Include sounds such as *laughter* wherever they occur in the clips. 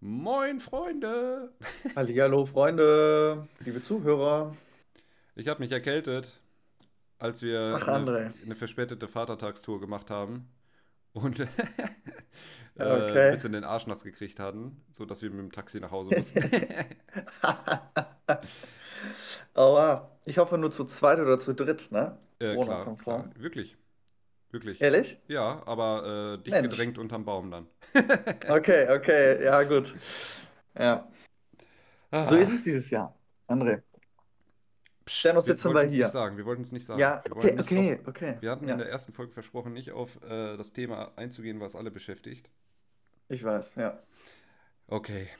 Moin, Freunde! Hallihallo, Freunde, liebe Zuhörer. Ich habe mich erkältet, als wir Ach, eine, eine verspätete Vatertagstour gemacht haben und *laughs* äh, ein bisschen den Arsch nass gekriegt hatten, sodass wir mit dem Taxi nach Hause mussten. *laughs* Aua. Ich hoffe nur zu zweit oder zu dritt, ne? Äh, klar, klar, wirklich, wirklich. Ehrlich? Ja, aber äh, dicht Mensch. gedrängt unterm Baum dann. *laughs* Okay, okay, ja, gut. Ja. So ist Ah, es dieses Jahr. André, pst, dennoch wir sitzen wollten wir es nicht hier. sagen, wir wollten es nicht sagen. Ja, okay, nicht auf. okay, okay. Wir hatten in der Ja, ersten Folge versprochen, nicht auf äh, das Thema einzugehen, was alle beschäftigt. ich weiß, ja. Okay.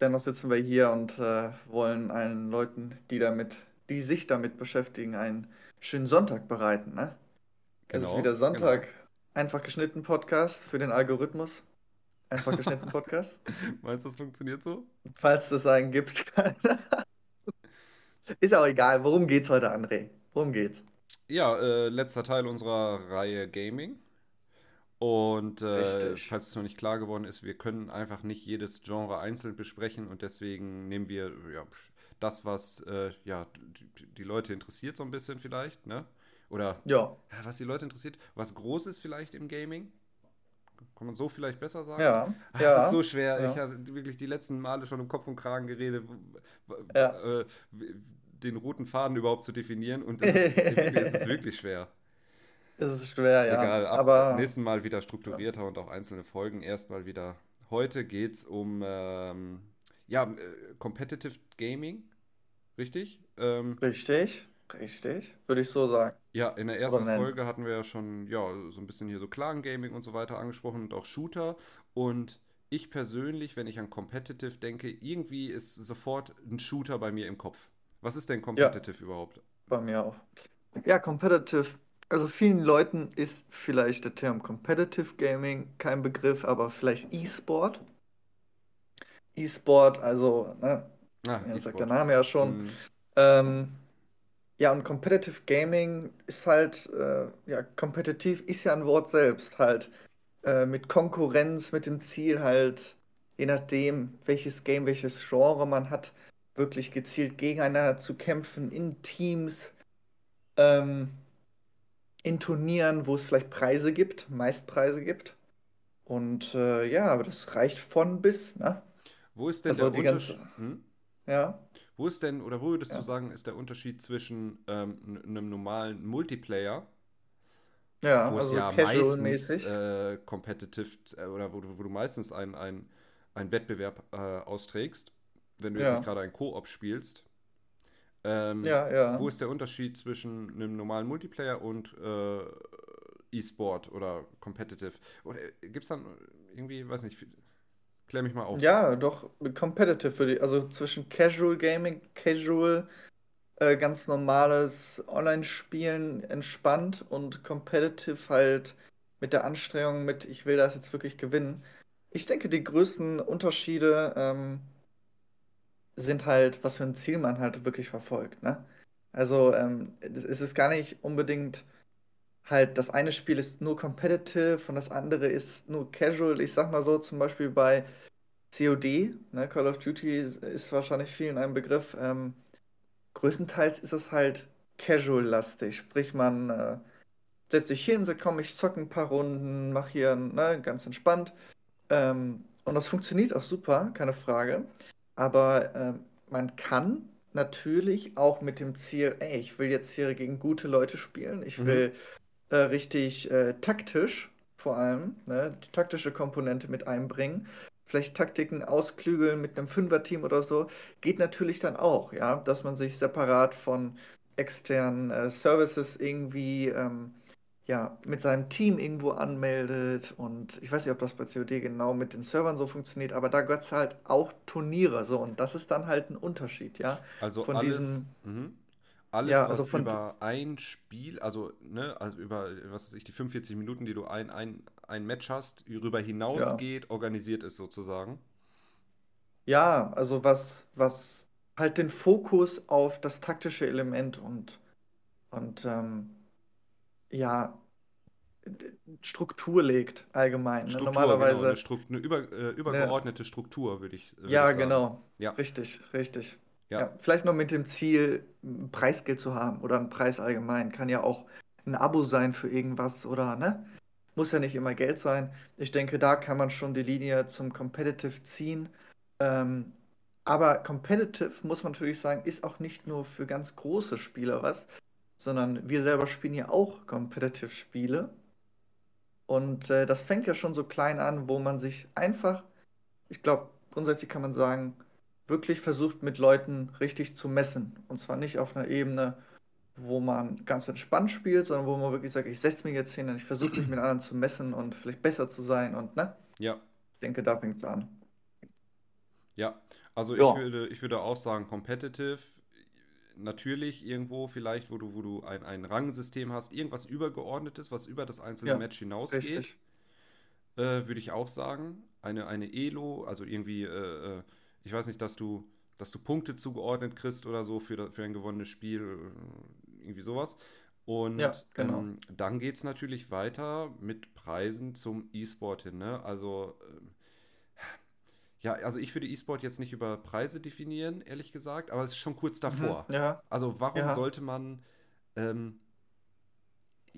Dennoch sitzen wir hier und äh, wollen allen Leuten, die damit, die sich damit beschäftigen, einen schönen Sonntag bereiten, ne? Es ist wieder Genau, genau. Sonntag. Einfach geschnitten Podcast für den Algorithmus. Einfach geschnitten *laughs* Podcast. Meinst du, das funktioniert so? Falls es einen gibt. *laughs* Ist auch egal. Worum geht's heute, André? Worum geht's? Ja, äh, letzter Teil unserer Reihe Gaming. Und äh, falls es noch nicht klar geworden ist, wir können einfach nicht jedes Genre einzeln besprechen und deswegen nehmen wir ja, das, was äh, ja, die, die Leute interessiert, so ein bisschen vielleicht, ne? Oder Ja, ja, was die Leute interessiert, was groß ist vielleicht im Gaming. Kann man so vielleicht besser sagen? ja, Ah, es ist so ja, schwer. Ich ja, habe wirklich die letzten Male schon um Kopf und Kragen geredet, ja. äh, den roten Faden überhaupt zu definieren und es ist wirklich, *laughs* es ist wirklich schwer. Es ist schwer, ja. Egal, ab Aber nächsten Mal wieder ja, strukturierter und auch einzelne Folgen. Erstmal wieder. Heute geht es um ähm, ja, äh, Competitive Gaming, richtig? Ähm, richtig, richtig, würde ich so sagen. ja, in der ersten. Folge hatten wir ja schon ja, so ein bisschen hier so Clan Gaming und so weiter angesprochen und auch Shooter. Und ich persönlich, wenn ich an Competitive denke, irgendwie ist sofort ein Shooter bei mir im Kopf. Was ist denn Ja, Competitive überhaupt? bei mir auch. Ja, Competitive. Also vielen Leuten ist vielleicht der Term Competitive Gaming kein Begriff, aber vielleicht E-Sport. E-Sport, also, ne, Ah, ja, sagt der. Name ja schon. Hm, Ähm, ja, und Competitive Gaming ist halt, äh, ja, kompetitiv ist ja ein Wort selbst, halt, äh, mit Konkurrenz, mit dem Ziel halt, je nachdem, welches Game, welches Genre man hat, wirklich gezielt gegeneinander zu kämpfen in Teams, ähm, in Turnieren, wo es vielleicht Preise gibt, meist Preise gibt. Und äh, ja, aber das reicht von bis, ne? Wo ist denn Also der die ganze, Unterschied? Hm? ja, Wo ist denn, oder wo würdest du ja, sagen, ist der Unterschied zwischen ähm, einem normalen Multiplayer, ja, wo es also ja meistens äh, competitive äh, oder wo du, wo du meistens einen ein Wettbewerb äh, austrägst, wenn du jetzt nicht Ja, gerade einen Koop spielst, ähm, ja, wo ja. ist der Unterschied zwischen einem normalen Multiplayer und äh, E-Sport oder competitive? Oder gibt es dann irgendwie, weiß nicht, klär mich mal auf. Ja, doch, competitive für die, also zwischen Casual Gaming, Casual, äh, ganz normales Online-Spielen entspannt und Competitive halt mit der Anstrengung, mit ich will das jetzt wirklich gewinnen. Ich denke, die größten Unterschiede ähm, sind halt, was für ein Ziel man halt wirklich verfolgt, ne? Also, ähm, es ist gar nicht unbedingt halt, das eine Spiel ist nur competitive und das andere ist nur casual. Ich sag mal so, zum Beispiel bei COD, ne, Call of Duty ist, wahrscheinlich vielen ein Begriff. Ähm, größtenteils ist es halt casual-lastig, sprich man äh, setzt sich hin, sagt, komm, ich zocke ein paar Runden, mach hier, ne, ganz entspannt. Ähm, und das funktioniert auch super, keine Frage. Aber ähm, man kann natürlich auch mit dem Ziel, ey, ich will jetzt hier gegen gute Leute spielen, ich Mhm. Äh, richtig äh, taktisch vor allem, ne, die taktische Komponente mit einbringen. Vielleicht Taktiken ausklügeln mit einem Fünfer-Team oder so. Geht natürlich dann auch, ja, dass man sich separat von externen äh, Services irgendwie ähm, ja, mit seinem Team irgendwo anmeldet. Und ich weiß nicht, ob das bei COD genau mit den Servern so funktioniert, aber da gibt's halt auch Turniere so. Und das ist dann halt ein Unterschied, ja, Also von alles, diesem, mhm. Alles, ja, also was über ein Spiel, also, ne, also über, was weiß ich, die 45 Minuten, die du ein, ein, ein Match hast, darüber ja. hinausgeht, organisiert ist sozusagen. Ja, also was, was halt den Fokus auf das taktische Element und, und ähm, ja, Struktur legt, allgemein. Ne? Struktur, genau, eine, Normalerweise, Strukt eine über, äh, ne, übergeordnete Struktur, würde ich, ich ja, sagen. genau. Ja, Richtig, richtig. Ja, Ja, vielleicht noch mit dem Ziel, ein Preisgeld zu haben oder ein Preis allgemein. Kann ja auch ein Abo sein für irgendwas oder, ne? Muss ja nicht immer Geld sein. Ich denke, da kann man schon die Linie zum Competitive ziehen. Ähm, aber Competitive, muss man natürlich sagen, ist auch nicht nur für ganz große Spieler was, sondern wir selber spielen ja auch Competitive-Spiele. Und äh, das fängt ja schon so klein an, wo man sich einfach, ich glaube, grundsätzlich kann man sagen, wirklich versucht, mit Leuten richtig zu messen. Und zwar nicht auf einer Ebene, wo man ganz entspannt spielt, sondern wo man wirklich sagt, ich setze mich jetzt hin und ich versuche mich mit anderen zu messen und vielleicht besser zu sein. Und ne, ja, ich denke, da fängt es an. ja. Also ich würde, ich würde auch sagen, competitive, natürlich irgendwo vielleicht, wo du, wo du ein, ein Rangsystem hast, irgendwas Übergeordnetes, was über das einzelne ja, Match hinausgeht, äh, würde ich auch sagen. Eine, eine Elo, also irgendwie, äh, äh, ich weiß nicht, dass du, dass du Punkte zugeordnet kriegst oder so für, für ein gewonnenes Spiel, äh, irgendwie sowas. Ja, Und genau. ähm, dann geht es natürlich weiter mit Preisen zum E-Sport hin, ne? Also, ähm, ja, also ich würde E-Sport jetzt nicht über Preise definieren, ehrlich gesagt, aber es ist schon kurz Mhm, davor. ja, Also warum ja, sollte man, ähm,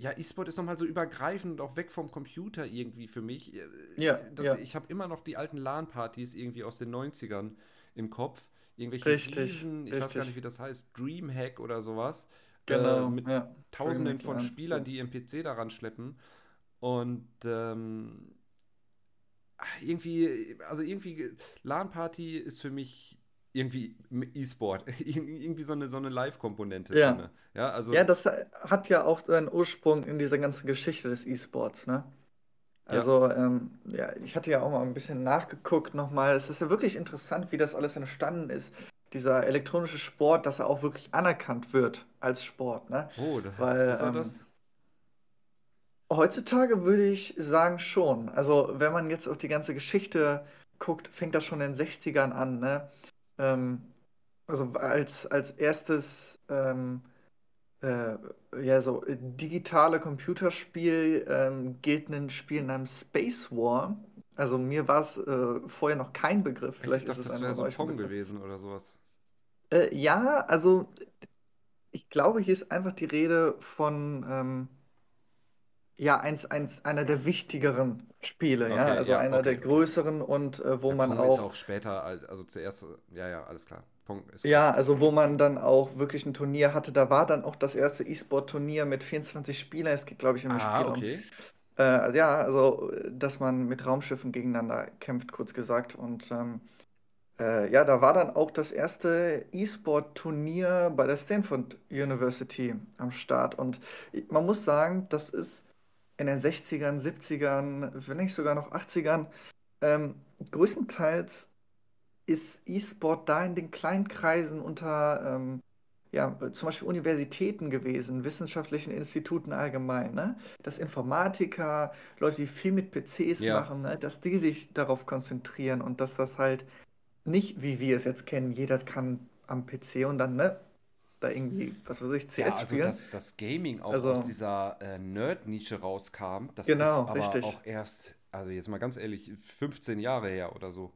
ja, E-Sport ist nochmal so übergreifend und auch weg vom Computer irgendwie für mich. Äh, ja, da- ja, Ich habe immer noch die alten LAN-Partys irgendwie aus den Neunzigern im Kopf. Irgendwelche richtig, riesen, ich weiß gar nicht, richtig. wie das heißt, Dreamhack oder sowas, äh, Genau, mit ja. Tausenden DreamHack von 1, Spielern, die ihren PC daran schleppen. Und ähm, irgendwie, also irgendwie, LAN-Party ist für mich irgendwie E-Sport. *laughs* irgendwie so eine, so eine Live-Komponente Ja, drin. Ja, also, ja, das hat ja auch seinen Ursprung in dieser ganzen Geschichte des E-Sports, ne? ja, Also, ähm, ja, ich hatte ja auch mal ein bisschen nachgeguckt nochmal. Es ist ja wirklich interessant, wie das alles entstanden ist. Dieser elektronische Sport, dass er auch wirklich anerkannt wird als Sport, ne? oh, da, Weil ist er ähm, das? heutzutage würde ich sagen schon. Also, wenn man jetzt auf die ganze Geschichte guckt, fängt das schon in den Sechzigern an, ne? Ähm, also als, als erstes ähm, äh, ja, so äh, digitale Computerspiel ähm, gilt ein Spiel namens Space War. Also mir war es äh, vorher noch kein Begriff, Ich vielleicht ist dachte, es das einfach wäre so ein Pong gewesen oder sowas. Äh, ja, also ich glaube, hier ist einfach die Rede von ähm, ja, eins, eins, einer der wichtigeren Spiele, ja, Okay, also ja, einer der okay, okay. größeren und äh, wo Ja, man Pong ist auch auch später, al- also zuerst, ja, ja, alles klar. Pong ist okay. Ja, also wo man dann auch wirklich ein Turnier hatte. Da war dann auch das erste E-Sport-Turnier mit 24 Spielern. Es geht, glaube ich, dem Ah, Spiel um. okay. Äh, ja, also, äh, dass man mit Raumschiffen gegeneinander kämpft, kurz gesagt. Und ähm, äh, ja, da war dann auch das erste E-Sport-Turnier bei der Stanford University am Start. Und man muss sagen, das ist in den 60ern, 70ern, wenn nicht sogar noch 80ern, ähm, größtenteils ist E-Sport da in den kleinen Kreisen unter ähm, ja, zum Beispiel Universitäten gewesen, wissenschaftlichen Instituten allgemein, ne? Dass Informatiker, Leute, die viel mit PCs Ja. machen, ne? Dass die sich darauf konzentrieren und dass das halt nicht, wie wir es jetzt kennen, jeder kann am PC und dann, ne, da irgendwie, was weiß ich, Ja, CS also spielen. dass das Gaming auch aus Also, dieser äh, Nerd-Nische rauskam, das ist genau, aber richtig. auch erst, also jetzt mal ganz ehrlich, 15 Jahre her oder so.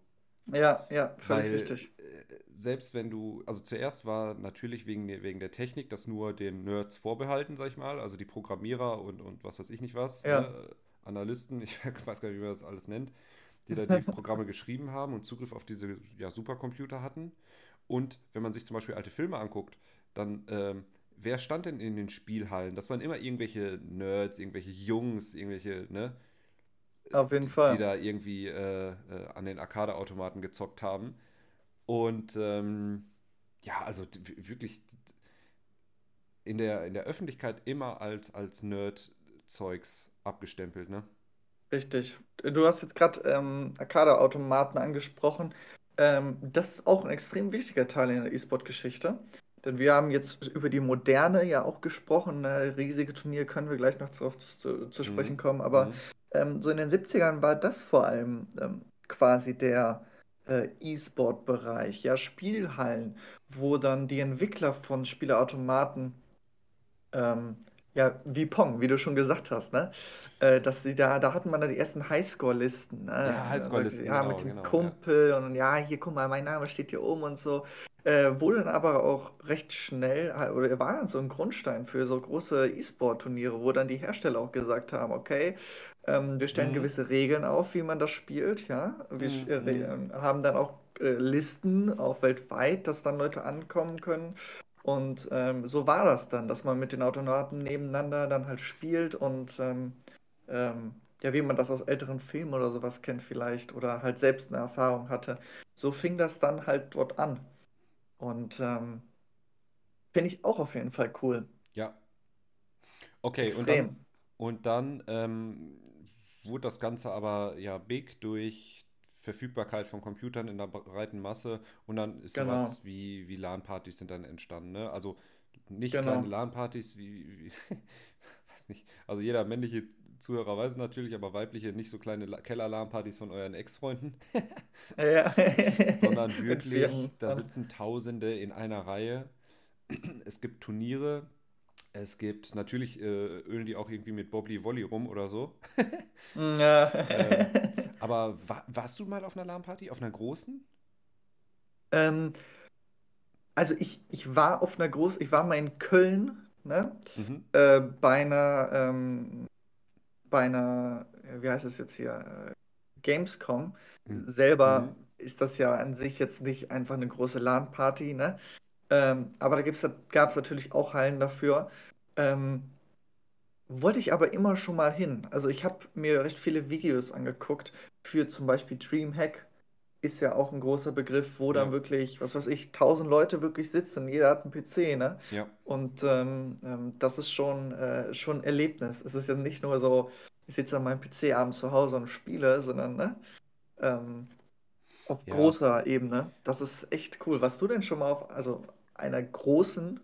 Ja, ja, völlig Weil richtig. äh, selbst wenn du, also zuerst war natürlich wegen der, wegen der Technik das nur den Nerds vorbehalten, sag ich mal, also die Programmierer und, und was weiß ich nicht was, Ja. ne? Analysten, *laughs* ich weiß gar nicht, wie man das alles nennt, die da die Programme *laughs* geschrieben haben und Zugriff auf diese ja, Supercomputer hatten. Und wenn man sich zum Beispiel alte Filme anguckt, dann ähm, wer stand denn in den Spielhallen? Das waren immer irgendwelche Nerds, irgendwelche Jungs, irgendwelche, ne, Auf jeden die, die Fall. da irgendwie äh, äh, an den Arcade-Automaten gezockt haben. Und ähm, ja, also wirklich in der, in der Öffentlichkeit immer als, als Nerd-Zeugs abgestempelt, ne? Richtig. Du hast jetzt gerade ähm, Arcade-Automaten angesprochen. Ähm, das ist auch ein extrem wichtiger Teil in der E-Sport-Geschichte. Denn wir haben jetzt über die Moderne ja auch gesprochen. Ne? Riesige Turniere können wir gleich noch darauf zu, zu sprechen Mhm. kommen. Aber Mhm. ähm, so in den 70ern war das vor allem ähm, quasi der äh, E-Sport-Bereich. Ja, Spielhallen, wo dann die Entwickler von Spieleautomaten ähm, Ja, wie Pong, wie du schon gesagt hast, ne? Äh, dass die da, da hatten wir dann die ersten Highscore-Listen, Ja, ne? Sagte sie, Highscore-Listen, ja, mit genau, dem genau, ja. Kumpel und ja, hier guck mal, mein Name steht hier oben und so. Äh, wurde dann aber auch recht schnell, halt- oder war dann so ein Grundstein für so große E-Sport-Turniere, wo dann die Hersteller auch gesagt haben, okay, ähm, wir stellen Mhm. gewisse Regeln auf, wie man das spielt, ja. Wir Mhm. äh, Mhm. ähm, haben dann auch äh, Listen, auch weltweit, dass dann Leute ankommen können. Und ähm, so war das dann, dass man mit den Automaten nebeneinander dann halt spielt und ähm, ähm, ja, wie man das aus älteren Filmen oder sowas kennt vielleicht oder halt selbst eine Erfahrung hatte. So fing das dann halt dort an. Und ähm, finde ich auch auf jeden Fall cool. Ja, okay, und dann, Extrem. und dann ähm, wurde das Ganze aber ja big durch Verfügbarkeit von Computern in der breiten Masse und dann ist Genau, sowas wie, wie LAN-Partys sind dann entstanden, ne? Also nicht kleine genau. LAN-Partys wie, wie *laughs* weiß nicht, also jeder männliche Zuhörer weiß es natürlich, aber weibliche nicht so kleine La- Keller-LAN-Partys von euren Ex-Freunden, *laughs* Ja, *laughs* sondern *laughs* wirklich, da sitzen Tausende in einer Reihe. Es gibt Turniere, es gibt, natürlich äh, ölen die auch irgendwie mit Bobbly Wolly rum oder so. Ja. Ähm, aber wa warst du mal auf einer LAN-Party? Auf einer großen? Ähm, also ich, ich war auf einer großen, ich war mal in Köln, ne? Mhm. Äh, bei einer, ähm, bei einer, äh, wie heißt es jetzt hier, äh, Gamescom. Mhm. Selber Mhm. ist das ja an sich jetzt nicht einfach eine große LAN-Party, ne? Ähm, aber da gab es natürlich auch Hallen dafür. Ähm, wollte ich aber immer schon mal hin. Also ich habe mir recht viele Videos angeguckt für zum Beispiel DreamHack. Ist ja auch ein großer Begriff, wo dann Ja, wirklich, was weiß ich, tausend Leute wirklich sitzen. Jeder hat einen PC, ne? ja, Und ähm, ähm, das ist schon, äh, schon ein Erlebnis. Es ist ja nicht nur so, ich sitze an meinem PC abends zu Hause und spiele, sondern ne, ähm, auf ja. großer Ebene. Das ist echt cool. Warst du denn schon mal auf, also einer großen,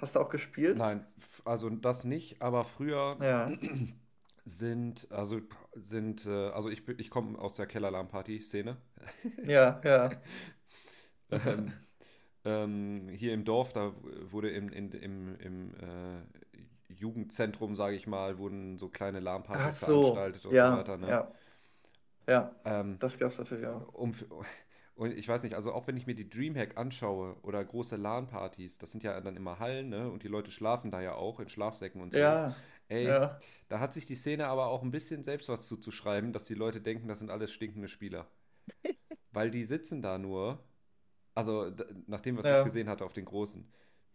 hast du auch gespielt? Nein, also das nicht, aber früher Ja, *clears throat* sind, also sind, äh, also ich, ich komme aus der Keller-LAN-Party-Szene. *laughs* ja, ja. *laughs* Ähm, ähm, hier im Dorf, da wurde im, in, im, im äh, Jugendzentrum, sage ich mal, wurden so kleine Ach LAN-Partys so, veranstaltet und so ja, weiter, ne? ja, ja. Ähm, Das gab's natürlich auch. um, und ich weiß nicht, also auch wenn ich mir die Dreamhack anschaue oder große LAN-Partys, das sind ja dann immer Hallen, ne? Und die Leute schlafen da ja auch in Schlafsäcken und so. Ja, Ey, ja. da hat sich die Szene aber auch ein bisschen selbst was zuzuschreiben, dass die Leute denken, das sind alles stinkende Spieler. *laughs* Weil die sitzen da nur, also nach dem, was ich Ja. gesehen hatte auf den Großen,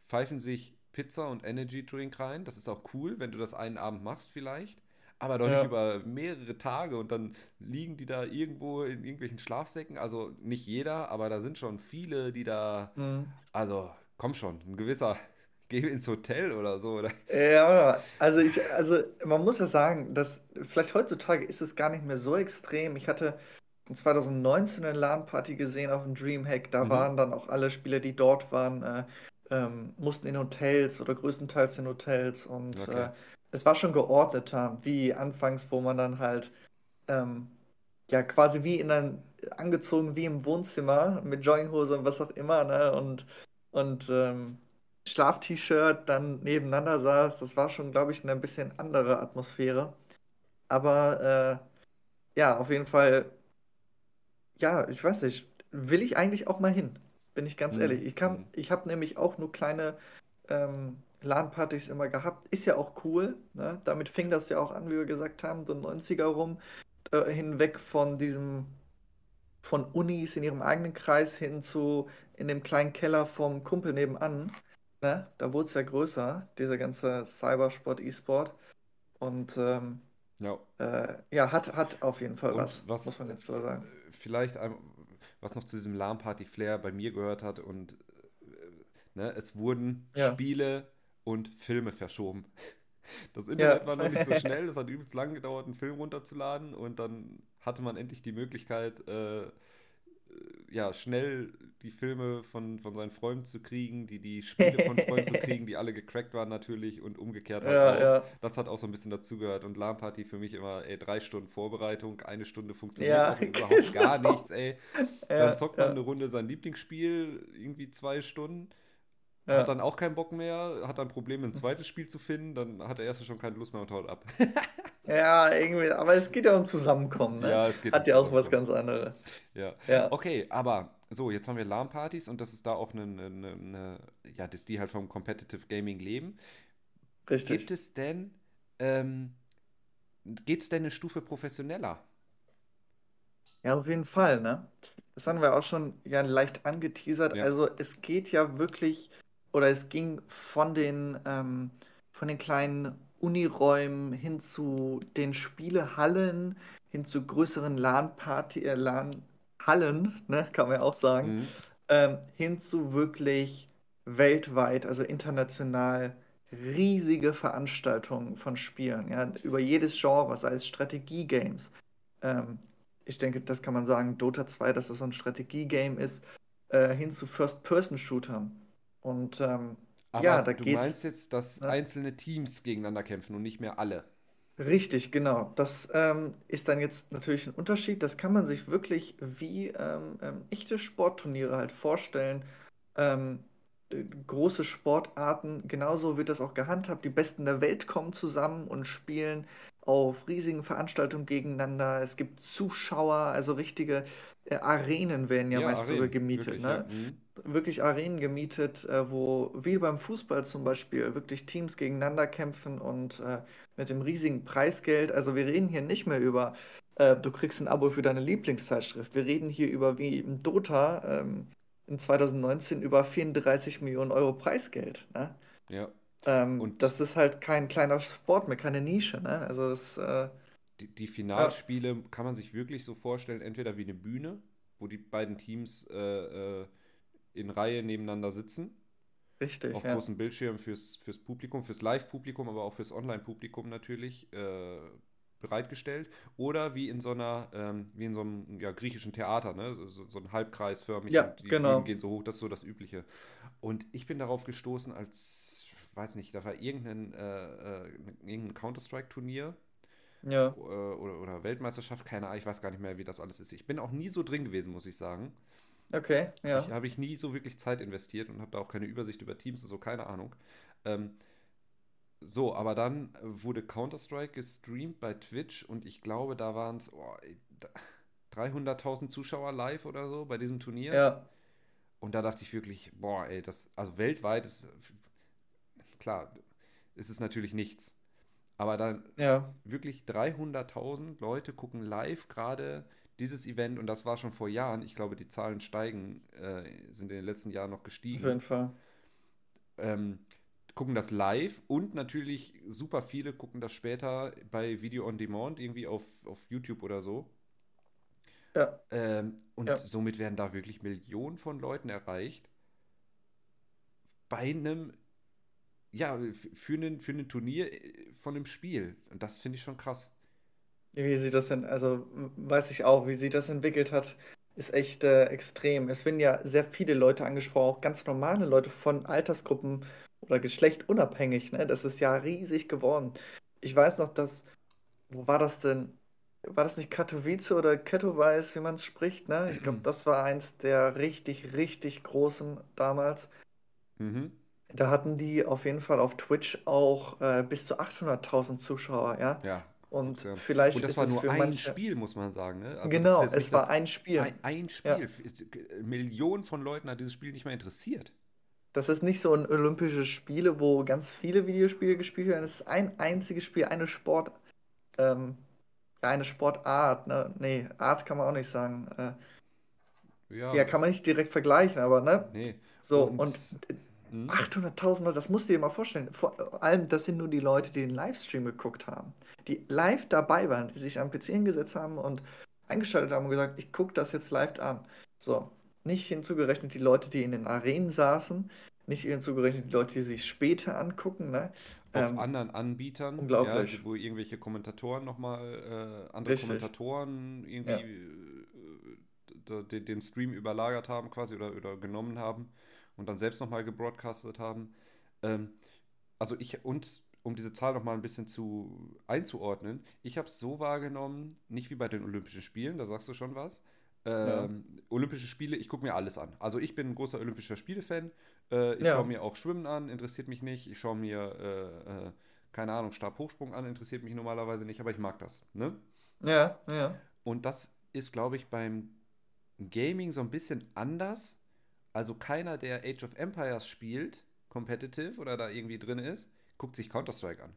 pfeifen sich Pizza und Energy Drink rein. Das ist auch cool, wenn du das einen Abend machst vielleicht. Aber doch nicht Ja. über mehrere Tage und dann liegen die da irgendwo in irgendwelchen Schlafsäcken. Also nicht jeder, aber da sind schon viele, die da, Hm. also komm schon, ein gewisser, geh ins Hotel oder so. Oder? Ja, also ich, also man muss ja sagen, dass vielleicht heutzutage ist es gar nicht mehr so extrem. Ich hatte in 2019 eine LAN-Party gesehen auf dem Dreamhack. Da Mhm, waren dann auch alle Spieler, die dort waren, äh, ähm, mussten in Hotels oder größtenteils in Hotels und okay. äh, es war schon geordneter, wie anfangs, wo man dann halt ähm, ja quasi wie in ein, angezogen wie im Wohnzimmer mit Jogginghose und was auch immer, ne? Und, und ähm, Schlaf-T-Shirt dann nebeneinander saß. Das war schon, glaube ich, eine bisschen andere Atmosphäre. Aber äh, ja, auf jeden Fall, ja, ich weiß nicht, will ich eigentlich auch mal hin, bin ich ganz ehrlich. Mhm, Ich kann, mhm. ich habe nämlich auch nur kleine ähm, LAN-Partys immer gehabt. Ist ja auch cool, ne? Damit fing das ja auch an, wie wir gesagt haben, so 90er rum, äh, hinweg von diesem, von Unis in ihrem eigenen Kreis hin zu in dem kleinen Keller vom Kumpel nebenan. Ne? Da wurde es ja größer, dieser ganze Cybersport, E-Sport. Und ähm, Ja. äh, ja, hat, hat auf jeden Fall Und was, muss was man äh, jetzt so sagen. vielleicht, ein, was noch zu diesem LAN-Party-Flair bei mir gehört hat und äh, ne, es wurden Ja, Spiele und Filme verschoben. *laughs* Das ja, Internet war noch nicht so *laughs* schnell, es hat übelst lang gedauert, einen Film runterzuladen und dann hatte man endlich die Möglichkeit, äh, äh, ja, schnell die Filme von, von seinen Freunden zu kriegen, die, die Spiele von Freunden zu kriegen, die alle gecrackt waren natürlich und umgekehrt halt ja, ja, Das hat auch so ein bisschen dazugehört. Und LAN-Party für mich immer, ey, drei Stunden Vorbereitung, eine Stunde funktioniert ja, auch *laughs* überhaupt gar genau. nichts, ey. Dann zockt man eine Runde sein Lieblingsspiel, irgendwie zwei Stunden. Hat dann auch keinen Bock mehr, hat dann Probleme, ein zweites Spiel zu finden, dann hat der erste schon keine Lust mehr und haut ab. *laughs* Ja, irgendwie, aber es geht ja um Zusammenkommen, ne? Ja, es geht Hat um ja auch was ganz anderes. Ja. Ja, Okay, aber so, jetzt haben wir LAN-Partys und das ist da auch eine, eine, eine, ja, dass die halt vom Competitive Gaming leben. Gibt richtig. es denn, ähm, geht es denn eine Stufe professioneller? Ja, auf jeden Fall, ne? Das haben wir auch schon ja leicht angeteasert. Ja. Also es geht ja wirklich, oder es ging von den, ähm, von den kleinen Uniräumen hin zu den Spielehallen, hin zu größeren LAN-Party, äh, LAN-Hallen, ne, kann man ja auch sagen, Mhm. ähm, hin zu wirklich weltweit, also international riesige Veranstaltungen von Spielen, ja, über jedes Genre, sei es Strategie-Games. Ähm, ich denke, das kann man sagen, Dota 2, dass das so ein Strategie-Game ist, äh, hin zu First-Person-Shootern. Und ähm, ja, Aber da du geht's, meinst jetzt, dass ne? einzelne Teams gegeneinander kämpfen und nicht mehr alle? Richtig, genau. Das ähm, ist dann jetzt natürlich ein Unterschied. Das kann man sich wirklich wie ähm, ähm, echte Sportturniere halt vorstellen. Ähm, äh, große Sportarten, genauso wird das auch gehandhabt. Die Besten der Welt kommen zusammen und spielen auf riesigen Veranstaltungen gegeneinander. Es gibt Zuschauer, also richtige äh, Arenen werden ja Ja, meist sogar Arenen, gemietet, wirklich, ja. ne? Mhm. Wirklich Arenen gemietet, äh, wo wie beim Fußball zum Beispiel wirklich Teams gegeneinander kämpfen und äh, mit dem riesigen Preisgeld. Also wir reden hier nicht mehr über, äh, du kriegst ein Abo für deine Lieblingszeitschrift. Wir reden hier über wie im Dota ähm, in 2019 über 34 Millionen Euro Preisgeld. Ne? Ja. Ähm, Und das ist halt kein kleiner Sport mehr, keine Nische. Ne? Also das, äh, die, die ja, Finalspiele kann man sich wirklich so vorstellen, entweder wie eine Bühne, wo die beiden Teams äh, äh, in Reihe nebeneinander sitzen, richtig, auf ja. großem Bildschirm fürs, fürs Publikum, fürs Live-Publikum, aber auch fürs Online-Publikum natürlich äh, bereitgestellt. Oder wie in so einer, ähm, wie in so einem ja, griechischen Theater, ne? So, so ein Halbkreisförmig Ja, und die Bühnen genau. gehen so hoch, das ist so das Übliche. Und ich bin darauf gestoßen, als, weiß nicht, da war irgendein, äh, äh, irgendein Counter-Strike-Turnier Ja, äh, oder, oder Weltmeisterschaft, keine Ahnung, ich weiß gar nicht mehr, wie das alles ist. Ich bin auch nie so drin gewesen, muss ich sagen. Okay, Habe ich, ja. habe ich nie so wirklich Zeit investiert und habe da auch keine Übersicht über Teams und so, keine Ahnung. Ähm, so, aber dann wurde Counter-Strike gestreamt bei Twitch und ich glaube, da waren es oh, ey, da- 300.000 Zuschauer live oder so bei diesem Turnier. Ja, Und da dachte ich wirklich, boah, ey, das, also weltweit ist, klar, ist es natürlich nichts. Aber dann ja, wirklich 300.000 Leute gucken live gerade dieses Event und das war schon vor Jahren. Ich glaube, die Zahlen steigen, äh, sind in den letzten Jahren noch auf jeden gestiegen. Fall. Ähm, gucken das live und natürlich super viele gucken das später bei Video on Demand, irgendwie auf, auf YouTube oder so. Ja, Ähm, und ja. somit werden da wirklich Millionen von Leuten erreicht bei einem, ja, für einen, für ein Turnier äh, von einem Spiel. Und das finde ich schon krass. Wie sie das denn, also weiß ich auch, wie sie das entwickelt hat, ist echt äh, extrem. Es werden ja sehr viele Leute angesprochen, auch ganz normale Leute von Altersgruppen oder Geschlecht unabhängig, ne? Das ist ja riesig geworden. Ich weiß noch, dass, wo war das denn? War das nicht Katowice oder Katowice, wie man es spricht, ne? Ich glaube, das war eins der richtig, richtig großen damals. Mhm. Da hatten die auf jeden Fall auf Twitch auch äh, bis zu 800.000 Zuschauer, ja? Ja, Und Ozean. vielleicht Und das ist war es nur für ein manche. Spiel, muss man sagen, ne? Also Genau, es war ein Spiel. ein, ein Ja, Spiel. Millionen von Leuten hat dieses Spiel nicht mehr interessiert. das ist nicht so ein Olympische Spiele, wo ganz viele Videospiele gespielt werden. Es ist ein einziges Spiel, eine Sport, ähm, ja, eine Sportart, ne? Nee, Art kann man auch nicht sagen. Äh, ja, Ja, kann man nicht direkt vergleichen, aber ne? nee. So, Und und hm? 800.000 Leute, das musst du dir mal vorstellen. Vor allem, das sind nur die Leute, die den Livestream geguckt haben. Die live dabei waren, die sich am PC hingesetzt haben und eingeschaltet haben und gesagt, ich gucke das jetzt live an. So, nicht hinzugerechnet die Leute, die in den Arenen saßen, nicht hinzugerechnet die Leute, die sich später angucken, ne? auf Ähm, anderen Anbietern, ja, unglaublich. wo irgendwelche Kommentatoren nochmal, äh, andere Richtig. Kommentatoren irgendwie Ja. äh, d- den Stream überlagert haben quasi oder, oder genommen haben und dann selbst nochmal gebroadcastet haben. Ähm, also ich, und um diese Zahl nochmal ein bisschen zu einzuordnen, ich habe es so wahrgenommen, nicht wie bei den Olympischen Spielen, da sagst du schon was. Ja. Ähm, Olympische Olympische Spiele, ich gucke mir alles an. Also ich bin ein großer Olympischer Spiele-Fan. Äh, ich Ja. schaue mir auch Schwimmen an, interessiert mich nicht. Ich schaue mir, äh, äh, keine Ahnung, Stabhochsprung an, interessiert mich normalerweise nicht, aber ich mag das. Ne? Ja, ja. Und das ist, glaube ich, beim Gaming so ein bisschen anders. Also keiner, der Age of Empires spielt, competitive oder da irgendwie drin ist, guckt sich Counter-Strike an.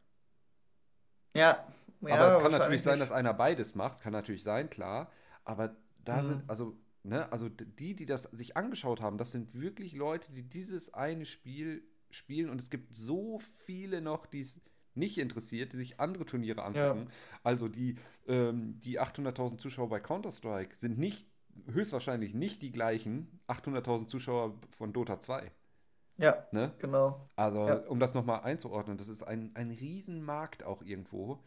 Ja, Aber ja, es kann natürlich sein, dass einer beides macht, kann natürlich sein, klar. Aber da Mhm. sind, also, ne, also die, die das sich angeschaut haben, das sind wirklich Leute, die dieses eine Spiel spielen und es gibt so viele noch, die es nicht interessiert, die sich andere Turniere angucken. Also die, ähm, die 800.000 Zuschauer bei Counter-Strike sind nicht, höchstwahrscheinlich nicht die gleichen 800.000 Zuschauer von Dota 2. Ja, Ne? genau. Also, Ja. um das nochmal einzuordnen, das ist ein, ein Riesenmarkt auch irgendwo.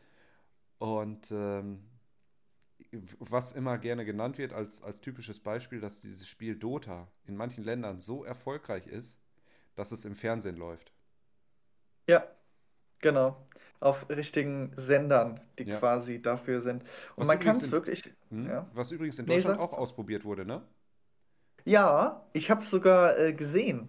Und ähm, was immer gerne genannt wird als, als typisches Beispiel, dass dieses Spiel Dota in manchen Ländern so erfolgreich ist, dass es im Fernsehen läuft. Ja, genau. Auf richtigen Sendern, die Ja. quasi dafür sind. Und Was man kann es wirklich, hm, ja. was übrigens in Nee, Deutschland sag, auch ausprobiert wurde, ne? Ja, ich habe es sogar äh, gesehen.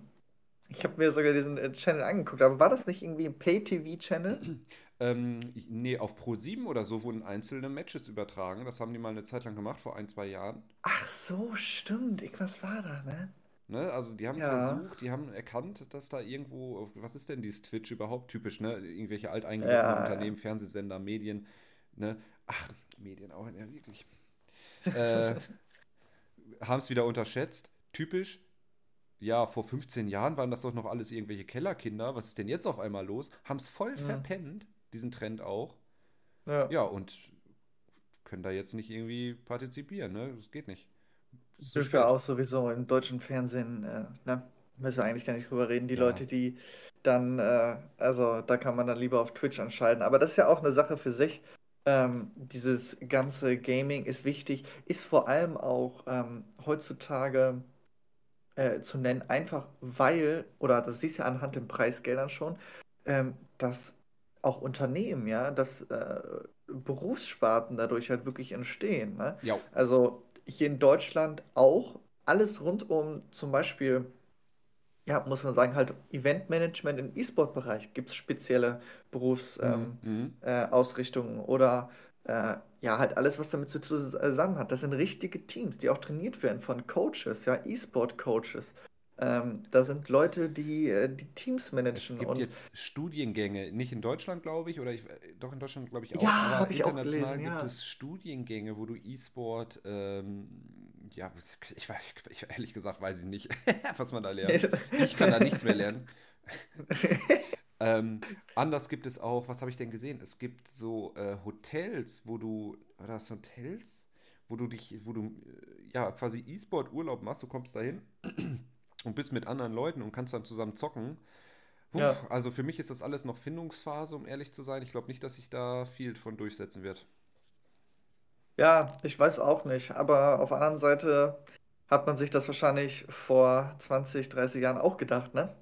Ich habe mir sogar diesen äh, Channel angeguckt. Aber war das nicht irgendwie ein Pay-TV-Channel? *clears throat* Ähm, nee, auf Pro7 oder so wurden einzelne Matches übertragen. Das haben die mal eine Zeit lang gemacht, vor ein, zwei Jahren. Ach so, stimmt. Irgendwas war da, ne? Ne, also die haben Ja, versucht, die haben erkannt, dass da irgendwo, was ist denn dieses Twitch überhaupt typisch, ne? Irgendwelche alteingesessenen ja, Unternehmen, Fernsehsender, Medien, ne? Ach, Medien auch, ja, wirklich. Äh, haben es wieder unterschätzt. Typisch, ja, vor 15 Jahren waren das doch noch alles irgendwelche Kellerkinder. Was ist denn jetzt auf einmal los? Haben es voll verpennt, diesen Trend auch. ja. Ja, und können da jetzt nicht irgendwie partizipieren, ne? Das geht nicht. Ist Sind wir spät. auch sowieso im deutschen Fernsehen, äh, ne? Müssen wir eigentlich gar nicht drüber reden. Die Ja. Leute, die dann, äh, also da kann man dann lieber auf Twitch anschalten. Aber das ist ja auch eine Sache für sich. Ähm, dieses ganze Gaming ist wichtig, ist vor allem auch ähm, heutzutage äh, zu nennen, einfach weil, oder das siehst du ja anhand den Preisgeldern schon, ähm, dass auch Unternehmen, ja, dass äh, Berufssparten dadurch halt wirklich entstehen, ne? Ja, Also hier in Deutschland auch alles rund um zum Beispiel, ja, muss man sagen, halt Eventmanagement im E-Sport-Bereich gibt es spezielle Berufsausrichtungen mhm. Mhm. äh, oder äh, ja, halt alles, was damit zu zusammen hat. Das sind richtige Teams, die auch trainiert werden von Coaches, ja, E-Sport-Coaches. Ähm, da sind Leute, die äh, die Teams Es managen gibt und jetzt Studiengänge, nicht in Deutschland, glaube ich, oder ich, äh, doch in Deutschland, glaube ich, auch, ja, aber international gelesen, gibt ja. es Studiengänge, wo du E-Sport, ähm, ja, ich, weiß- ich, ehrlich gesagt weiß ich nicht, *laughs* was man da lernt. Ich kann da nichts mehr lernen. *laughs* Ähm, anders gibt es auch, was habe ich denn gesehen? Es gibt so äh, Hotels, wo du, war das Hotels? Wo du dich, wo du äh, ja quasi E-Sport-Urlaub machst, du kommst dahin und bist mit anderen Leuten und kannst dann zusammen zocken. Puh, Ja. also für mich ist das alles noch Findungsphase, um ehrlich zu sein. Ich glaube nicht, dass sich da viel von durchsetzen wird. Ja, ich weiß auch nicht, aber auf der anderen Seite hat man sich das wahrscheinlich vor 20, 30 Jahren auch gedacht, ne?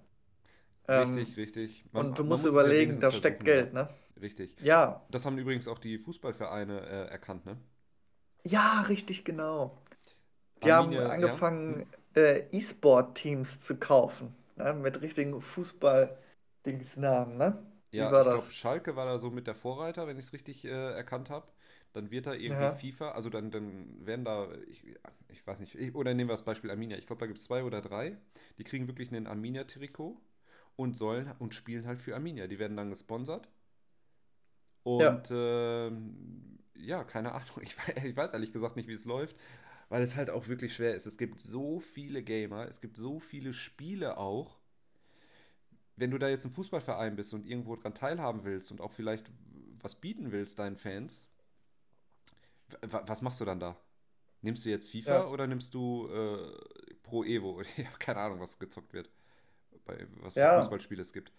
Ähm, Richtig, richtig. Man, und du musst muss überlegen, da steckt. Geld, ne? Richtig. Ja, Das haben übrigens auch die Fußballvereine äh, erkannt, ne? ja, richtig genau. Die haben Arminia? Hm? angefangen, äh, E-Sport-Teams zu kaufen, ne? Mit richtigen Fußball-Dingsnamen, ne? Wie Ja, ich glaube? Schalke war da so mit der Vorreiter, wenn ich es richtig äh, erkannt habe. Dann wird da irgendwie Ja, FIFA, also dann, dann werden da, ich, ich weiß nicht, ich, oder nehmen wir das Beispiel Arminia. Ich glaube, da gibt es zwei oder drei, die kriegen wirklich einen Arminia-Trikot und sollen und spielen halt für Arminia. Die werden dann gesponsert. ja, Und ähm, ja, keine Ahnung, *laughs* ich, ich weiß ehrlich gesagt nicht, wie es läuft, weil es halt auch wirklich schwer ist. Es gibt so viele Gamer, es gibt so viele Spiele auch. Wenn du da jetzt ein Fußballverein bist und irgendwo dran teilhaben willst und auch vielleicht was bieten willst deinen Fans, was machst du dann da? Nimmst du jetzt FIFA ja, oder nimmst du äh, Pro Evo? *laughs* Ich habe keine Ahnung, was gezockt wird, bei, was für ja, Fußballspiele es gibt.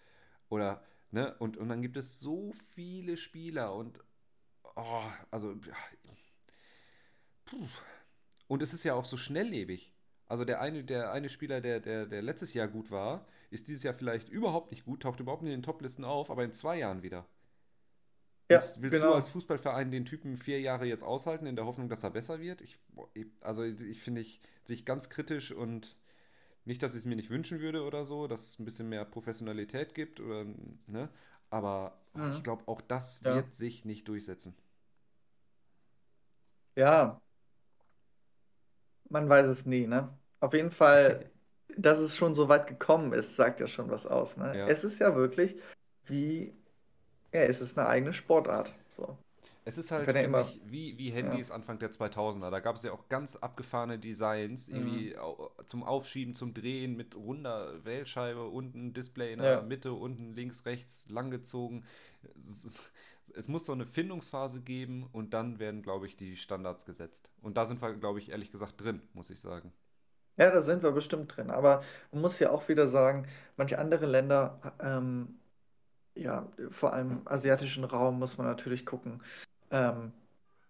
Oder, ne, und, und dann gibt es so viele Spieler und, oh, also, puh. Und es ist ja auch so schnelllebig. Also der eine, der eine Spieler, der, der, der letztes Jahr gut war, ist dieses Jahr vielleicht überhaupt nicht gut, taucht überhaupt nicht in den Toplisten auf, aber in zwei Jahren wieder. Ja, Willst, willst du als genau. Fußballverein den Typen vier Jahre jetzt aushalten, in der Hoffnung, dass er besser wird? Ich, also ich finde ich, sehe ich ganz kritisch und nicht, dass ich es mir nicht wünschen würde oder so, dass es ein bisschen mehr Professionalität gibt oder, ne? Aber oh, ich Mhm. glaube, auch das Ja. wird sich nicht durchsetzen. Ja, man weiß es nie, ne? Auf jeden Fall, *laughs* dass es schon so weit gekommen ist, sagt ja schon was aus, ne? Ja. Es ist ja wirklich wie, ja, es ist eine eigene Sportart. So. Es ist halt, ja immer, ich, wie, wie ja. Handys Anfang der 2000er. Da gab es ja auch ganz abgefahrene Designs, Mhm. irgendwie au- zum Aufschieben, zum Drehen mit runder Wählscheibe, unten Display in der Ja. Mitte, unten links, rechts, langgezogen. Es, muss so eine Findungsphase geben und dann werden, glaube ich, die Standards gesetzt. Und da sind wir, glaube ich, ehrlich gesagt drin, muss ich sagen. Ja, da sind wir bestimmt drin. Aber man muss ja auch wieder sagen, manche andere Länder, ähm, ja, vor allem im asiatischen Raum muss man natürlich gucken. Ähm,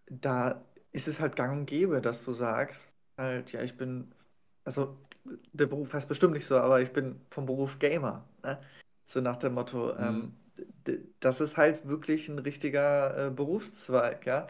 da ist es halt gang und gäbe, dass du sagst, halt, ja, ich bin, also der Beruf heißt bestimmt nicht so, aber ich bin vom Beruf Gamer, ne? So nach dem Motto, Mhm. ähm, das ist halt wirklich ein richtiger äh, Berufszweig, ja.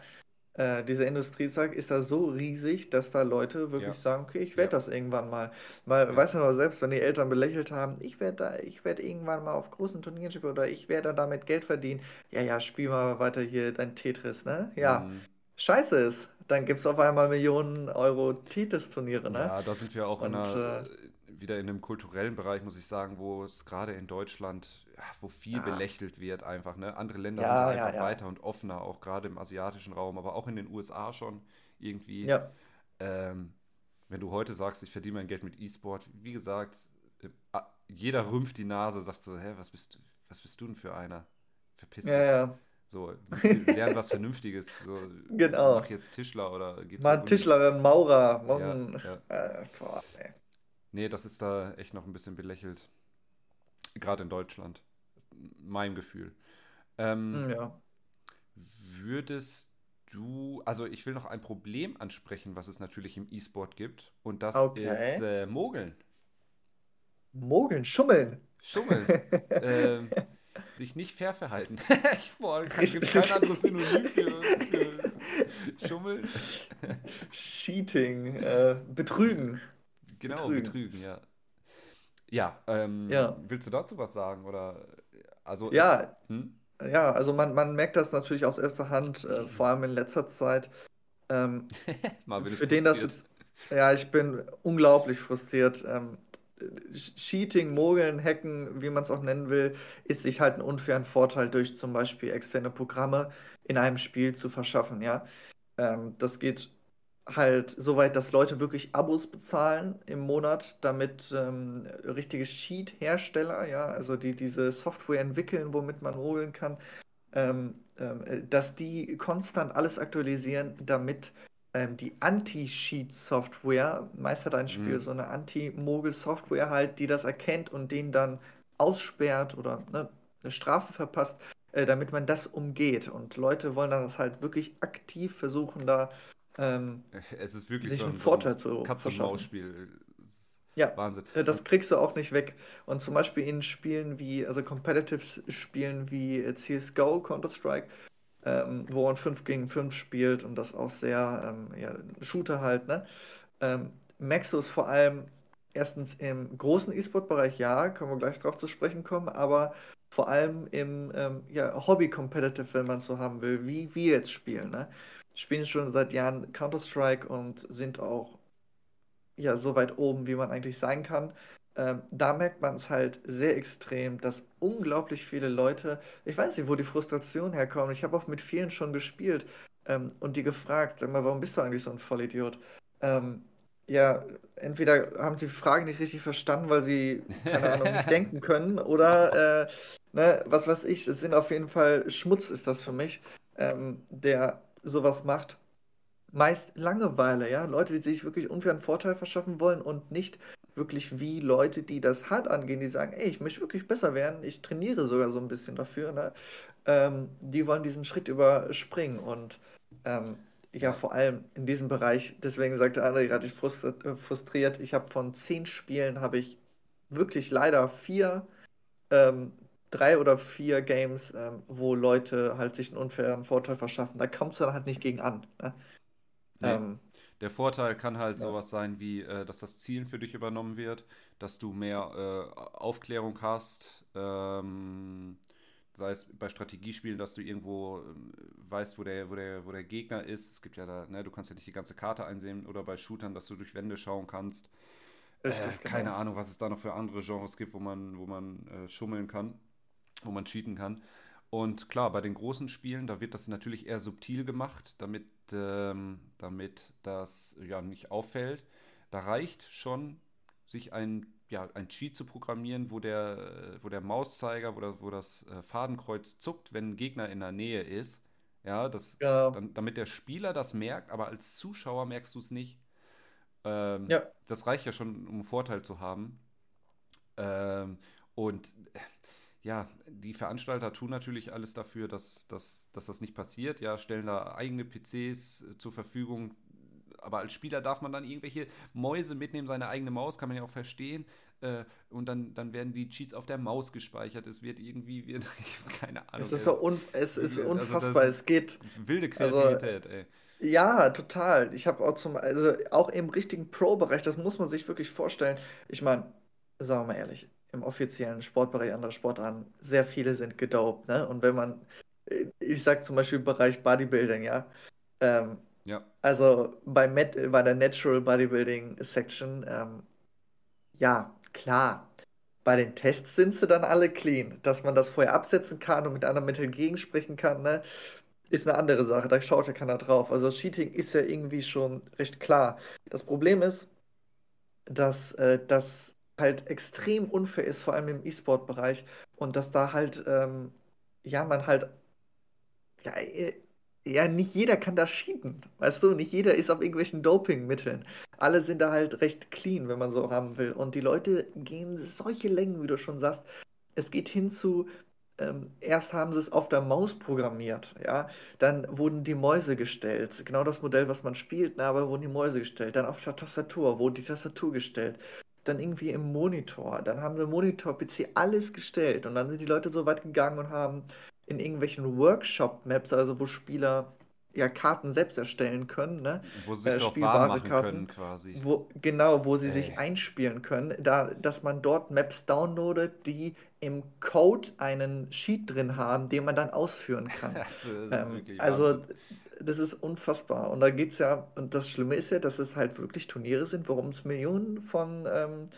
Äh, dieser Industriezweig ist da so riesig, dass da Leute wirklich Ja, sagen, okay, ich werde ja, das irgendwann mal. Mal, ja. weißt du noch selbst, wenn die Eltern belächelt haben, ich werde da, ich werde irgendwann mal auf großen Turnieren spielen oder ich werde damit Geld verdienen. Ja, ja, spiel mal weiter hier dein Tetris, ne? Ja, Mhm. scheiße ist. Dann gibt es auf einmal Millionen Euro Tetris-Turniere, ne? Ja, da sind wir auch in Und einer, äh, wieder in einem kulturellen Bereich, muss ich sagen, wo es gerade in Deutschland, wo viel ja, belächelt wird einfach, ne? Andere Länder sind da ja, ja, einfach ja. weiter und offener, auch gerade im asiatischen Raum, aber auch in den USA schon irgendwie. Ja, Ähm, wenn du heute sagst, ich verdiene mein Geld mit E-Sport, wie gesagt, ah, jeder rümpft die Nase, sagt so, hä, was bist du, was bist du denn für einer? Verpiss ja, dich. ja. So, lern was Vernünftiges. So, *laughs* mach Genau. jetzt Tischler oder geh Mal zur ein Uni. Tischler, ein Maurer, Ja, ja. *laughs* äh, boah. Nee, das ist da echt noch ein bisschen belächelt. Gerade in Deutschland. Mein Gefühl. Ähm, Hm, ja. würdest du, also ich will noch ein Problem ansprechen, was es natürlich im E-Sport gibt. Und das ist Okay. äh, Mogeln. Mogeln, schummeln. Schummeln. *laughs* Ähm, sich nicht fair verhalten. *laughs* Ich, gibt kein anderes Synonym für, für Schummeln? Cheating, äh, Betrügen. Genau, Betrügen. betrügen, ja. Ja, ähm, Ja. willst du dazu was sagen? Oder, also Ja, hm? ja, also man, man merkt das natürlich aus erster Hand, äh, vor allem in letzter Zeit. Ähm, *laughs* für den das jetzt, ja, ich bin unglaublich frustriert. Ähm, Cheating, Mogeln, Hacken, wie man es auch nennen will, ist sich halt einen unfairen Vorteil durch zum Beispiel externe Programme in einem Spiel zu verschaffen, ja. Ähm, das geht halt so weit, dass Leute wirklich Abos bezahlen im Monat, damit ähm, richtige Cheat-Hersteller, ja, also die diese Software entwickeln, womit man mogeln kann, ähm, ähm, äh, dass die konstant alles aktualisieren, damit ähm, die Anti-Cheat-Software, meist hat ein Spiel Mhm. so eine Anti-Mogel-Software halt, die das erkennt und den dann aussperrt oder ne, eine Strafe verpasst, äh, damit man das umgeht. Und Leute wollen dann das halt wirklich aktiv versuchen, da ähm, *laughs* Es ist wirklich sich so einen ein, so ein Vorteil zu verschaffen. Katz-und-Maus-Spiel. Es ist Ja, Wahnsinn. äh, das Und kriegst du auch nicht weg. Und zum Beispiel in Spielen wie, also Competitive-Spielen wie äh, CSGO, Counter-Strike, ähm, wo man 5 gegen 5 spielt und das auch sehr, ähm, ja, ein Shooter halt, ne? Ähm, merkst du es vor allem erstens im großen E-Sport-Bereich, ja, können wir gleich drauf zu sprechen kommen, aber vor allem im ähm, ja, Hobby-Competitive, wenn man es so haben will, wie wir jetzt spielen, ne? Spielen schon seit Jahren Counter-Strike und sind auch ja, so weit oben, wie man eigentlich sein kann. Ähm, da merkt man es halt sehr extrem, dass unglaublich viele Leute, ich weiß nicht, wo die Frustration herkommt. Ich habe auch mit vielen schon gespielt ähm, und die gefragt, sag mal, warum bist du eigentlich so ein Vollidiot? Ähm, ja, entweder haben sie Fragen nicht richtig verstanden, weil sie, keine Ahnung, nicht *laughs* denken können, oder, äh, ne, was weiß ich, es sind auf jeden Fall Schmutz ist das für mich, ähm, der sowas macht. Meist Langeweile, ja. Leute, die sich wirklich unfairen Vorteil verschaffen wollen und nicht wirklich wie Leute, die das hart angehen, die sagen, ey, ich möchte wirklich besser werden, ich trainiere sogar so ein bisschen dafür, ne? Ähm, die wollen diesen Schritt überspringen und ähm, ja, vor allem in diesem Bereich, deswegen sagte André gerade, ich äh, frustriert, ich habe von zehn Spielen, habe ich wirklich leider vier ähm, drei oder vier Games, ähm, wo Leute halt sich einen unfairen Vorteil verschaffen. Da kommt es dann halt nicht gegen an. Ne? Nee. Ähm, der Vorteil kann halt ja. sowas sein wie, äh, dass das Zielen für dich übernommen wird, dass du mehr äh, Aufklärung hast, ähm, sei es bei Strategiespielen, dass du irgendwo äh, weißt, wo der, wo, der, wo der Gegner ist. Es gibt ja da, ne, du kannst ja nicht die ganze Karte einsehen oder bei Shootern, dass du durch Wände schauen kannst. Richtig, äh, genau. Keine Ahnung, was es da noch für andere Genres gibt, wo man, wo man äh, schummeln kann, wo man cheaten kann. Und klar, bei den großen Spielen, da wird das natürlich eher subtil gemacht, damit, ähm, damit das ja nicht auffällt. Da reicht schon, sich ein, ja, ein Cheat zu programmieren, wo der, wo der Mauszeiger, wo, das, wo das äh, Fadenkreuz zuckt, wenn ein Gegner in der Nähe ist. Ja, das, ja. Dann, damit der Spieler das merkt, aber als Zuschauer merkst du es nicht. Ähm, ja. Das reicht ja schon, um einen Vorteil zu haben. Ähm, und ja, die Veranstalter tun natürlich alles dafür, dass, dass, dass das nicht passiert. Ja, stellen da eigene PCs äh, zur Verfügung. Aber als Spieler darf man dann irgendwelche Mäuse mitnehmen, seine eigene Maus, kann man ja auch verstehen. Äh, und dann, dann werden die Cheats auf der Maus gespeichert. Es wird irgendwie, *laughs* wird, keine Ahnung. Es ist, so un, es ist also unfassbar. es geht. Wilde also Kreativität, also, ey. Ja, total. Ich habe auch zum, also auch im richtigen Pro-Bereich, das muss man sich wirklich vorstellen. Ich meine, sagen wir mal ehrlich, im offiziellen Sportbereich anderer Sportarten, sehr viele sind gedopt, ne? Und wenn man, ich sag zum Beispiel im Bereich Bodybuilding, ja, ähm, ja. Also bei, Met, bei der Natural Bodybuilding Section, ähm, ja, klar. Bei den Tests sind sie dann alle clean. Dass man das vorher absetzen kann und mit anderen Mitteln gegensprechen kann, ne? ist eine andere Sache. Da schaut ja keiner drauf. Also Cheating ist ja irgendwie schon recht klar. Das Problem ist, dass äh, das halt extrem unfair ist, vor allem im E-Sport-Bereich. Und dass da halt, ähm, ja, man halt, ja, äh, ja, nicht jeder kann da cheaten. Weißt du, nicht jeder ist auf irgendwelchen Dopingmitteln. Alle sind da halt recht clean, wenn man so haben will. Und die Leute gehen solche Längen, wie du schon sagst. Es geht hin zu, ähm, erst haben sie es auf der Maus programmiert, ja, dann wurden die Mäuse gestellt, genau das Modell, was man spielt, na, aber wurden die Mäuse gestellt, dann auf der Tastatur wurde die Tastatur gestellt, dann irgendwie im Monitor, dann haben sie Monitor-PC alles gestellt und dann sind die Leute so weit gegangen und haben in irgendwelchen Workshop-Maps, also wo Spieler ja Karten selbst erstellen können, ne? Wo sie sich äh, machen Karten, können quasi. Wo, genau, wo sie Ey. sich einspielen können, da, dass man dort Maps downloadet, die im Code einen Sheet drin haben, den man dann ausführen kann. *laughs* ähm, also das ist unfassbar. Und da geht es ja, und das Schlimme ist ja, dass es halt wirklich Turniere sind, worum es Millionen von ähm,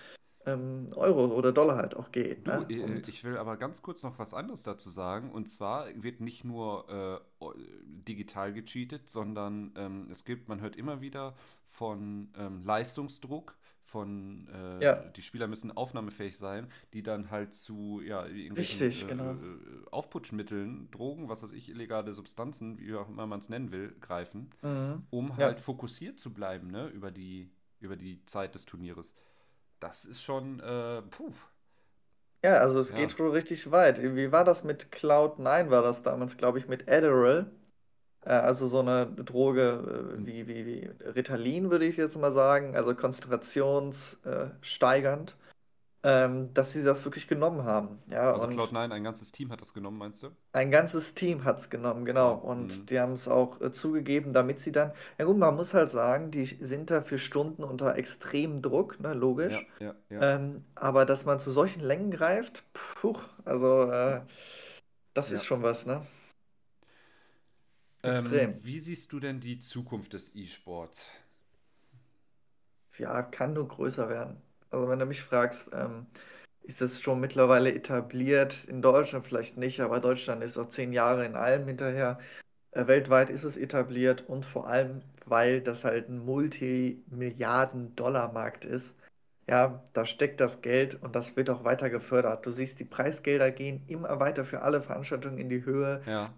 ähm, Euro oder Dollar halt auch geht. Ne? Du, äh, ich will aber ganz kurz noch was anderes dazu sagen. Und zwar wird nicht nur äh, digital gecheatet, sondern ähm, es gibt, man hört immer wieder von ähm, Leistungsdruck von äh, ja. die Spieler müssen aufnahmefähig sein, die dann halt zu ja, irgendwelchen Richtig, äh, genau. Aufputschmitteln, Drogen, was weiß ich, illegale Substanzen, wie auch immer man es nennen will, greifen, mhm. um halt ja. fokussiert zu bleiben, ne, über die, über die Zeit des Turnieres das ist schon, äh, puh. Ja, also es ja. geht schon richtig weit. Wie war das mit Cloud9? War das damals, glaube ich, mit Adderall? Äh, also so eine Droge äh, wie, wie, wie Ritalin, würde ich jetzt mal sagen, also konzentrationssteigernd ähm, dass sie das wirklich genommen haben. Ja, also Cloud9, ein ganzes Team hat das genommen, meinst du? Ein ganzes Team hat es genommen, genau. Und mhm. die haben es auch äh, zugegeben, damit sie dann, ja gut, man muss halt sagen, die sind da für Stunden unter extremem Druck, ne, logisch. Ja, ja, ja. Ähm, aber dass man zu solchen Längen greift, puh, also das ist schon was, ne? Extrem. Ähm, wie siehst du denn die Zukunft des E-Sports? Ja, kann nur größer werden. Also wenn du mich fragst, ähm, ist es schon mittlerweile etabliert, in Deutschland vielleicht nicht, aber Deutschland ist auch zehn Jahre in allem hinterher. Äh, weltweit ist es etabliert und vor allem, weil das halt ein Multimilliarden-Dollar-Markt ist. Ja, da steckt das Geld und das wird auch weiter gefördert. Du siehst, die Preisgelder gehen immer weiter für alle Veranstaltungen in die Höhe. Ja.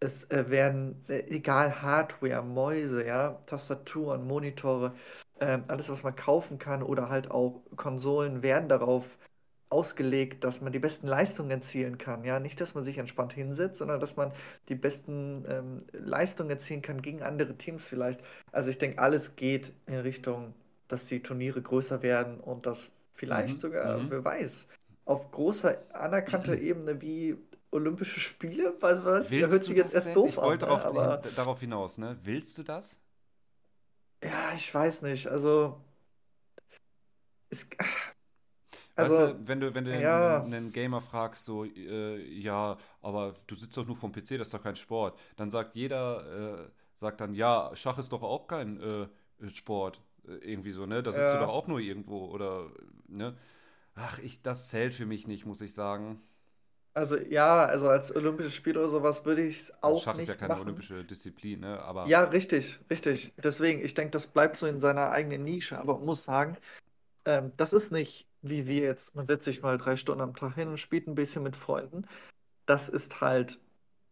Es äh, werden, äh, egal Hardware, Mäuse, ja, Tastaturen, Monitore, ähm, alles, was man kaufen kann oder halt auch Konsolen werden darauf ausgelegt, dass man die besten Leistungen erzielen kann. Ja, nicht, dass man sich entspannt hinsetzt, sondern dass man die besten ähm, Leistungen erzielen kann gegen andere Teams vielleicht. Also ich denke, alles geht in Richtung, dass die Turniere größer werden und dass vielleicht mhm. sogar, mhm. wer weiß, auf großer anerkannter *clears throat* Ebene wie Olympische Spiele? Was, was? Willst hört sich jetzt erst denn? doof Ich an, wollte ne? darauf, aber hin, darauf hinaus, ne? Willst du das? ja, ich weiß nicht. Also, es, Weißt also, du, wenn du, wenn du einen, ja, einen Gamer fragst, so, äh, ja, aber du sitzt doch nur vom PC, das ist doch kein Sport, dann sagt jeder, äh, sagt dann, ja, Schach ist doch auch kein äh, Sport, äh, irgendwie so, ne? Da sitzt du doch ja, auch nur irgendwo, oder, ne? Ach, ich, das zählt für mich nicht, muss ich sagen. Also ja, also als Olympische Spiele oder sowas würde ich es Also auch Schach ist ja nicht keine machen. olympische Disziplin, ne? Aber Ja, richtig, richtig. Deswegen, ich denke, das bleibt so in seiner eigenen Nische, aber muss sagen, ähm, das ist nicht wie wir jetzt, man setzt sich mal drei Stunden am Tag hin und spielt ein bisschen mit Freunden. Das ist halt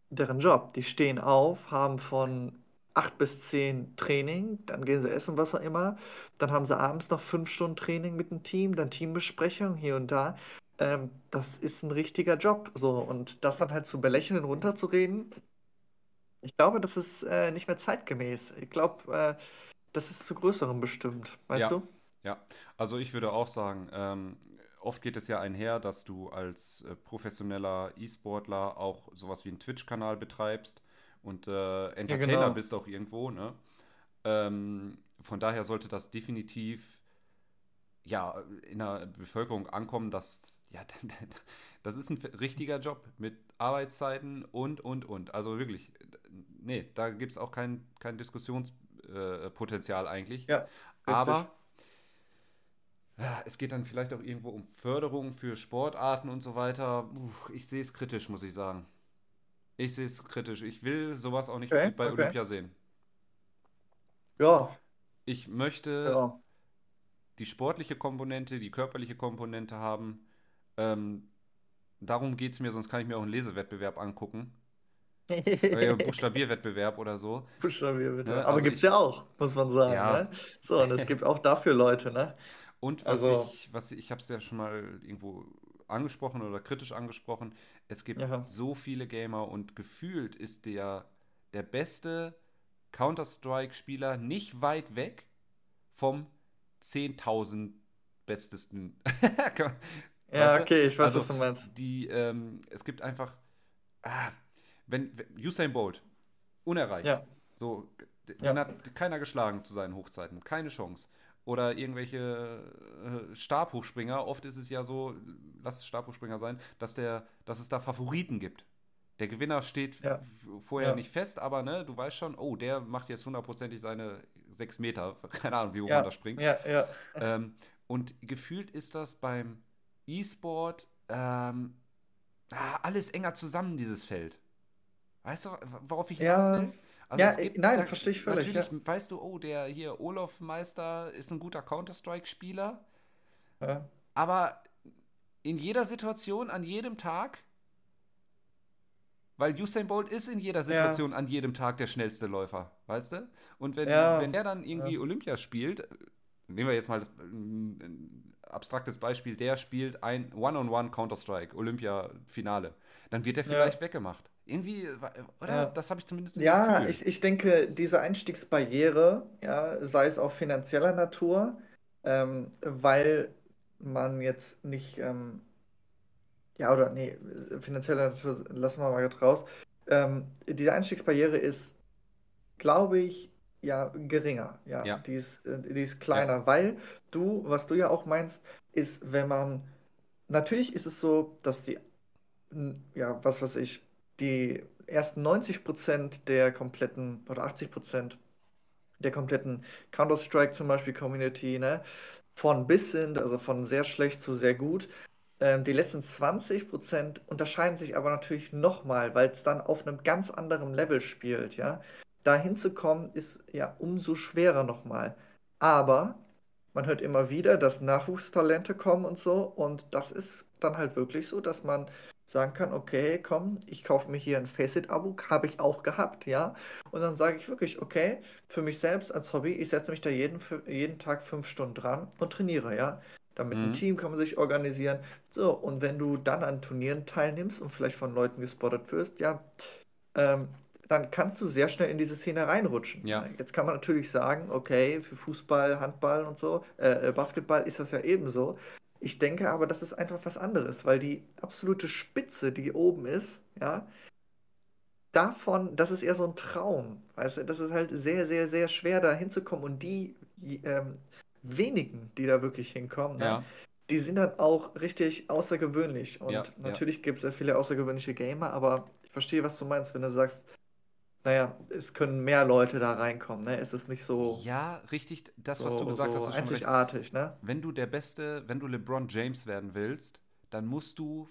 deren Job. Die stehen auf, haben von 8 bis 10 Training, dann gehen sie essen, was auch immer. Dann haben sie abends noch 5 Stunden Training mit dem Team, dann Teambesprechung hier und da. Ähm, das ist ein richtiger Job. So, und das dann halt zu belächeln und runterzureden, ich glaube, das ist äh, nicht mehr zeitgemäß. Ich glaube, äh, das ist zu Größerem bestimmt, weißt ja, du? ja. Also ich würde auch sagen, ähm, oft geht es ja einher, dass du als äh, professioneller E-Sportler auch sowas wie einen Twitch-Kanal betreibst und äh, Ja, Entertainer genau. bist auch irgendwo, ne? Ähm, von daher sollte das definitiv ja in der Bevölkerung ankommen, dass ja, *laughs* das ist ein richtiger Job mit Arbeitszeiten und und und. Also wirklich, nee, da gibt es auch kein, kein Diskussionspotenzial äh, eigentlich. Ja, richtig. Aber ja, es geht dann vielleicht auch irgendwo um Förderung für Sportarten und so weiter. Ich sehe es kritisch, muss ich sagen. Ich sehe es kritisch. Ich will sowas auch nicht Okay, bei okay. Olympia sehen. Ja, Ich möchte ja. die sportliche Komponente, die körperliche Komponente haben. Ähm, darum geht es mir, sonst kann ich mir auch einen Lesewettbewerb angucken. *laughs* Äh, Buchstabierwettbewerb oder so. Buchstabier bitte. Ne? Aber Also gibt's ich, ja auch, muss man sagen, ja. ne? So, und es gibt auch dafür Leute, ne? Und was Also, ich, was ich, ich habe es ja schon mal irgendwo angesprochen oder kritisch angesprochen, es gibt ja, so viele Gamer und gefühlt ist der, der beste Counter-Strike-Spieler nicht weit weg vom 10.000 bestesten. *laughs* Weißt ja, du? okay, ich weiß, was Also du meinst. die, ähm, es gibt einfach, ah, wenn, wenn Usain Bolt, unerreicht. Ja, So, den ja, hat keiner geschlagen zu seinen Hochzeiten, keine Chance. Oder irgendwelche äh, Stabhochspringer, oft ist es ja so, lass es Stabhochspringer sein, dass der, dass es da Favoriten gibt. Der Gewinner steht ja, vorher ja, nicht fest, aber ne, du weißt schon, oh, der macht jetzt hundertprozentig seine sechs Meter, *laughs* keine Ahnung, wie hoch man da ja, springt. ja, ja, Ähm, und gefühlt ist das beim E-Sport ähm, ah, alles enger zusammen, dieses Feld. Weißt du, worauf ich hinaus ja, will? Also ja, es äh, gibt nein, da verstehe ich völlig, natürlich, ja. weißt du, oh, der hier Olaf Meister ist ein guter Counter-Strike-Spieler, Ja, aber in jeder Situation, an jedem Tag, weil Usain Bolt ist in jeder ja, Situation an jedem Tag der schnellste Läufer, weißt du? Und wenn, wenn ja, der dann ja, irgendwie Olympia spielt, nehmen wir jetzt mal das, ein abstraktes Beispiel, der spielt ein One-on-One Counter-Strike, Olympia-Finale, dann wird der vielleicht ja. weggemacht. Irgendwie, oder? ja. Das habe ich zumindest Ja, Gefühl. ich, ich denke, diese Einstiegsbarriere, ja, sei es auch finanzieller Natur, ähm, weil man jetzt nicht, ähm, ja, oder nee, finanzieller Natur lassen wir mal grad raus. Ähm, diese Einstiegsbarriere ist, glaube ich, ja, geringer. Ja, Ja, die ist, äh, die ist ja, kleiner, weil du, was du ja auch meinst, ist, wenn man, natürlich ist es so, dass die, ja, was weiß ich, die ersten 90% der kompletten, oder 80% der kompletten Counter-Strike zum Beispiel Community, ne, von bis sind, also von sehr schlecht zu sehr gut. Ähm, die letzten 20% unterscheiden sich aber natürlich nochmal, weil es dann auf einem ganz anderen Level spielt, ja. Da hinzukommen ist ja umso schwerer nochmal. Aber man hört immer wieder, dass Nachwuchstalente kommen und so. Und das ist dann halt wirklich so, dass man sagen kann, okay, komm, ich kaufe mir hier ein Faceit-Abo, habe ich auch gehabt, ja. Und dann sage ich wirklich, okay, für mich selbst als Hobby, ich setze mich da jeden, jeden Tag fünf Stunden dran und trainiere, ja. Dann mit einem mhm. Team kann man sich organisieren. So, und wenn du dann an Turnieren teilnimmst und vielleicht von Leuten gespottet wirst, ja, ähm, dann kannst du sehr schnell in diese Szene reinrutschen. ja, Jetzt kann man natürlich sagen, okay, für Fußball, Handball und so, äh, äh, Basketball ist das ja ebenso. Ich denke aber, das ist einfach was anderes, weil die absolute Spitze, die oben ist, ja, davon, das ist eher so ein Traum. Weißt du, das ist halt sehr, sehr, sehr schwer, da hinzukommen. Und die ähm, wenigen, die da wirklich hinkommen, ne, Ja, die sind dann auch richtig außergewöhnlich. ja, Und ja. natürlich gibt es sehr viele außergewöhnliche Gamer, aber ich verstehe, was du meinst, wenn du sagst, naja, es können mehr Leute da reinkommen, ne? Es ist nicht so, Ja, richtig, das, was du so, gesagt hast, so ist schon recht. einzigartig, ne? Wenn du der Beste, wenn du LeBron James werden willst, dann musst du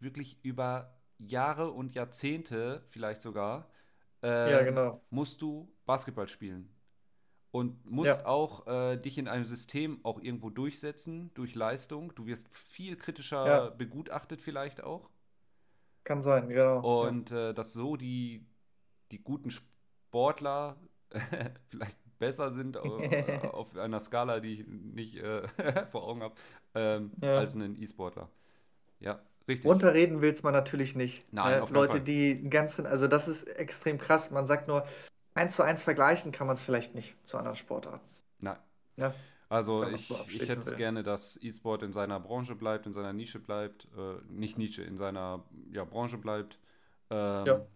wirklich über Jahre und Jahrzehnte, vielleicht sogar, Ja, ähm, genau. musst du Basketball spielen. Und musst Ja, auch äh, dich in einem System auch irgendwo durchsetzen, durch Leistung. Du wirst viel kritischer ja, begutachtet vielleicht auch. kann sein, genau. Und äh, dass so die, die guten Sportler *laughs* vielleicht besser sind äh, *laughs* auf einer Skala, die ich nicht äh, *laughs* vor Augen habe, ähm, Ja. als ein E-Sportler. Ja, richtig. Runterreden will es man natürlich nicht. Nein, Ne? auf Leute, Fall. die ganzen, also das ist extrem krass. Man sagt nur, eins zu eins vergleichen kann man es vielleicht nicht zu anderen Sportarten. Nein. Ja, Also ich, ich hätte es gerne, dass E-Sport in seiner Branche bleibt, in seiner Nische bleibt, äh, nicht Nische, in seiner ja, Branche bleibt. Ähm, Ja,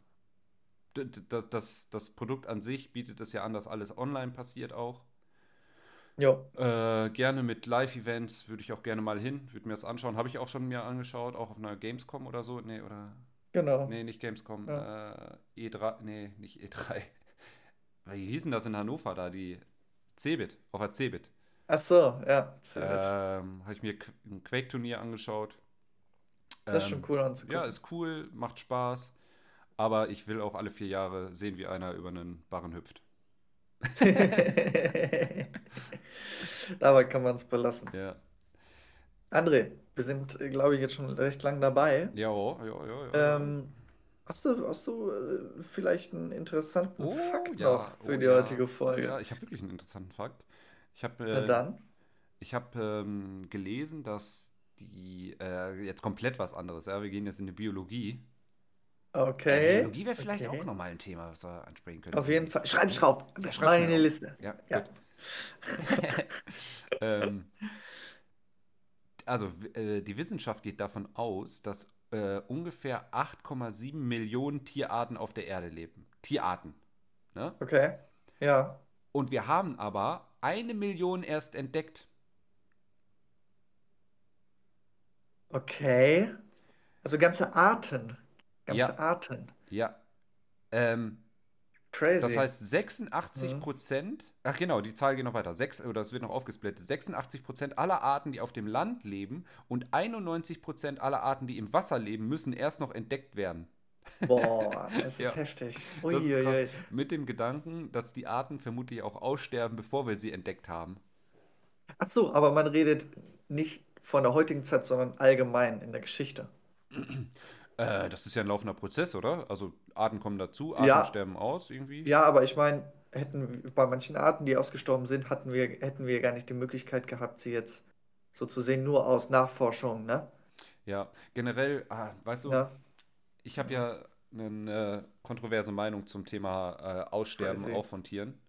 das, das, das Produkt an sich bietet es ja an, dass alles online passiert auch. ja, Äh, gerne mit Live-Events würde ich auch gerne mal hin, würde mir das anschauen. Habe ich auch schon mir angeschaut, auch auf einer Gamescom oder so. Nee, oder. genau. Nee, nicht Gamescom. Ja. Äh, E3. Nee, nicht E3. *laughs* Wie hießen das in Hannover da? Die Cebit, auf der Cebit. Ach so, ja. Ähm, habe ich mir ein Quake-Turnier angeschaut. Das ist schon Ähm, cool ja, anzugucken. ist cool, macht Spaß. Aber ich will auch alle vier Jahre sehen, wie einer über einen Barren hüpft. *laughs* Dabei kann man es belassen. Ja. André, wir sind, äh, glaube ich, jetzt schon recht lang dabei. Ja, ja, ja, ja. Ähm, hast du, hast du äh, vielleicht einen interessanten Oh Fakt noch ja, für oh die heutige Folge? ja. Ich habe wirklich einen interessanten Fakt. Ich habe Na äh, dann. ich hab, ähm, gelesen, dass die, äh, jetzt komplett was anderes, ja, wir gehen jetzt in die Biologie. Okay, Biologie wäre vielleicht auch okay. nochmal ein Thema, was wir ansprechen Auf könnten. jeden Fall. Schreib ich drauf. Ja, Mach schreib's in die auf. Liste. Ja, Ja. *laughs* ähm, also, äh, die Wissenschaft geht davon aus, dass äh, ungefähr 8,7 Millionen Tierarten auf der Erde leben. Tierarten. Ne? Okay. Ja. Und wir haben aber eine Million erst entdeckt. Okay. Also ganze Arten. Ganze Ja, Arten. ja. Ähm, das Crazy. heißt 86 Mhm. Prozent, ach genau, die Zahl geht noch weiter, Sechs, oder es wird noch aufgesplittet, 86 Prozent aller Arten, die auf dem Land leben und 91 Prozent aller Arten, die im Wasser leben, müssen erst noch entdeckt werden. Boah, das *laughs* ist Ja, heftig. das ist krass. Mit dem Gedanken, dass die Arten vermutlich auch aussterben, bevor wir sie entdeckt haben. Ach so, aber man redet nicht von der heutigen Zeit, sondern allgemein in der Geschichte. *clears throat* Äh, das ist ja ein laufender Prozess, oder? Also Arten kommen dazu, Arten Ja, sterben aus irgendwie. ja, aber ich meine, hätten bei manchen Arten, die ausgestorben sind, hatten wir, hätten wir gar nicht die Möglichkeit gehabt, sie jetzt so zu sehen, nur aus Nachforschung, ne? Ja, generell, ah, weißt du, Ja, ich habe ja eine äh, kontroverse Meinung zum Thema äh, Aussterben crazy. auch von Tieren.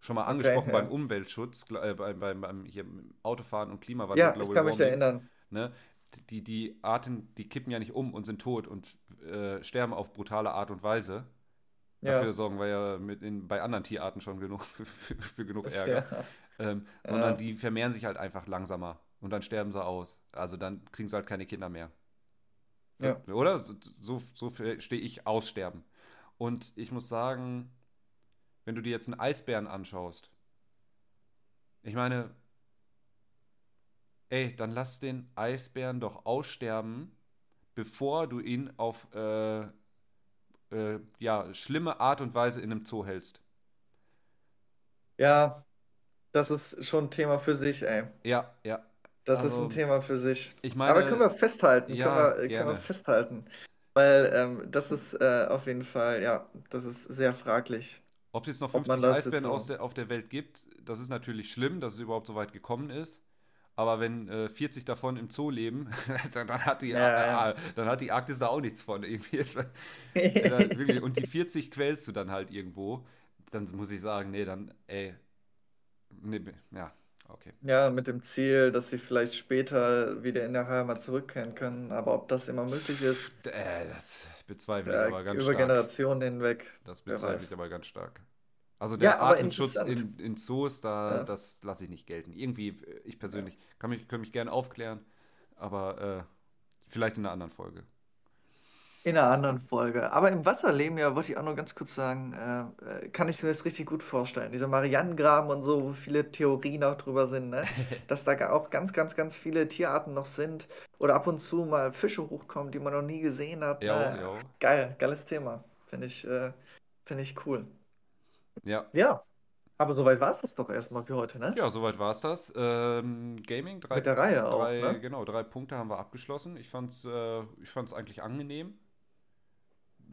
Schon mal Okay, angesprochen beim ja. Umweltschutz, äh, beim, beim, beim hier Autofahren und Klimawandel, Ja, ich kann mich Warming. erinnern. Ne? Die, die Arten, die kippen ja nicht um und sind tot und äh, sterben auf brutale Art und Weise. Dafür Ja, sorgen wir ja mit in, bei anderen Tierarten schon genug *laughs* für, für, für genug Ärger. ja. Ähm, sondern Ja, die vermehren sich halt einfach langsamer und dann sterben sie aus. Also dann kriegen sie halt keine Kinder mehr. So, ja. oder? So, so, so verstehe ich Aussterben. Und ich muss sagen, wenn du dir jetzt einen Eisbären anschaust, ich meine, ey, dann lass den Eisbären doch aussterben, bevor du ihn auf äh, äh, ja, schlimme Art und Weise in einem Zoo hältst. Ja, das ist schon ein Thema für sich, ey. Ja, ja. Das ist ein Also, Thema für sich. ich Aber können wir meine, festhalten, können ja, wir, können wir gerne. festhalten. Weil ähm, das ist äh, auf jeden Fall, ja, das ist sehr fraglich, Ob es jetzt noch ob man 50 das jetzt Eisbären so. der, auf der Welt gibt, das ist natürlich schlimm, dass es überhaupt so weit gekommen ist. Aber wenn äh, 40 davon im Zoo leben, *laughs* dann, dann hat die, Ja, äh, dann hat die Arktis da auch nichts von. Irgendwie *laughs* äh, *laughs* und die 40 quälst du dann halt irgendwo. Dann muss ich sagen, nee, dann, ey, nee, ja, Okay. Ja, mit dem Ziel, dass sie vielleicht später wieder in der Heimat zurückkehren können. Aber ob das immer möglich ist, Äh, das bezweifle ich aber ganz über stark. Generationen hinweg, Das bezweifle ich aber ganz stark. Also Ja, der aber Artenschutz in, in Zoos, da, Ja. das lasse ich nicht gelten. Irgendwie, äh, ich persönlich, kann mich, kann mich gerne aufklären, aber äh, vielleicht in einer anderen Folge. In einer anderen Folge. Aber im Wasserleben, ja, wollte ich auch nur ganz kurz sagen, äh, äh, kann ich mir das richtig gut vorstellen. Dieser Marianengraben und so, wo viele Theorien auch drüber sind, ne? *laughs* Dass da auch ganz, ganz, ganz viele Tierarten noch sind. Oder ab und zu mal Fische hochkommen, die man noch nie gesehen hat. Ja, Ne? ja. Geil, geiles Thema. Finde ich, äh, finde ich cool. Ja, Ja, aber soweit war es das doch erstmal für heute, ne? ja, soweit war es das. Ähm, Gaming, drei, Mit der Reihe auch, drei, ne? genau, drei Punkte haben wir abgeschlossen. Ich fand's, äh, ich fand's eigentlich angenehm.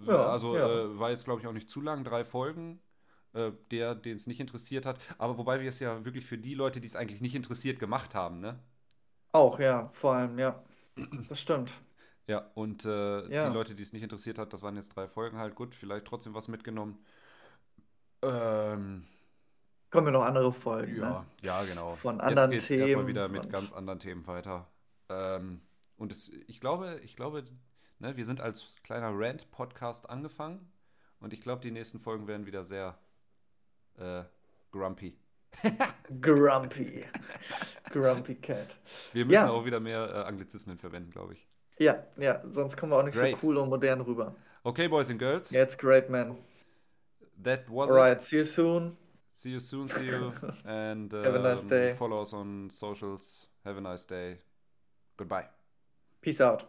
Ja, Also ja. äh, war jetzt, glaube ich, auch nicht zu lang, drei Folgen. Äh, der, den es nicht interessiert hat. Aber wobei wir es ja wirklich für die Leute, die es eigentlich nicht interessiert, gemacht haben, ne? Auch, ja, vor allem, ja. Das stimmt. Ja, und äh, die Ja. Leute, die es nicht interessiert hat, das waren jetzt drei Folgen halt. Gut, vielleicht trotzdem was mitgenommen. Ähm, Kommen wir noch andere Folgen, ja, ne? ja, genau. Von Jetzt anderen geht's erstmal Themen wieder mit ganz anderen Themen weiter. Ähm, und es, ich glaube, ich glaube, ne, wir sind als kleiner Rant-Podcast angefangen. Und ich glaube, die nächsten Folgen werden wieder sehr äh, grumpy. *laughs* Grumpy. Grumpy Cat. Wir müssen Ja. auch wieder mehr äh, Anglizismen verwenden, glaube ich. Ja, ja, sonst kommen wir auch nicht Great. so cool und modern rüber. Okay, Boys and Girls, Jetzt great man. That was it. Alright, see you soon. See you soon, see you. *laughs* And Have a nice um, day. follow us on socials. Have a nice day. Goodbye. Peace out.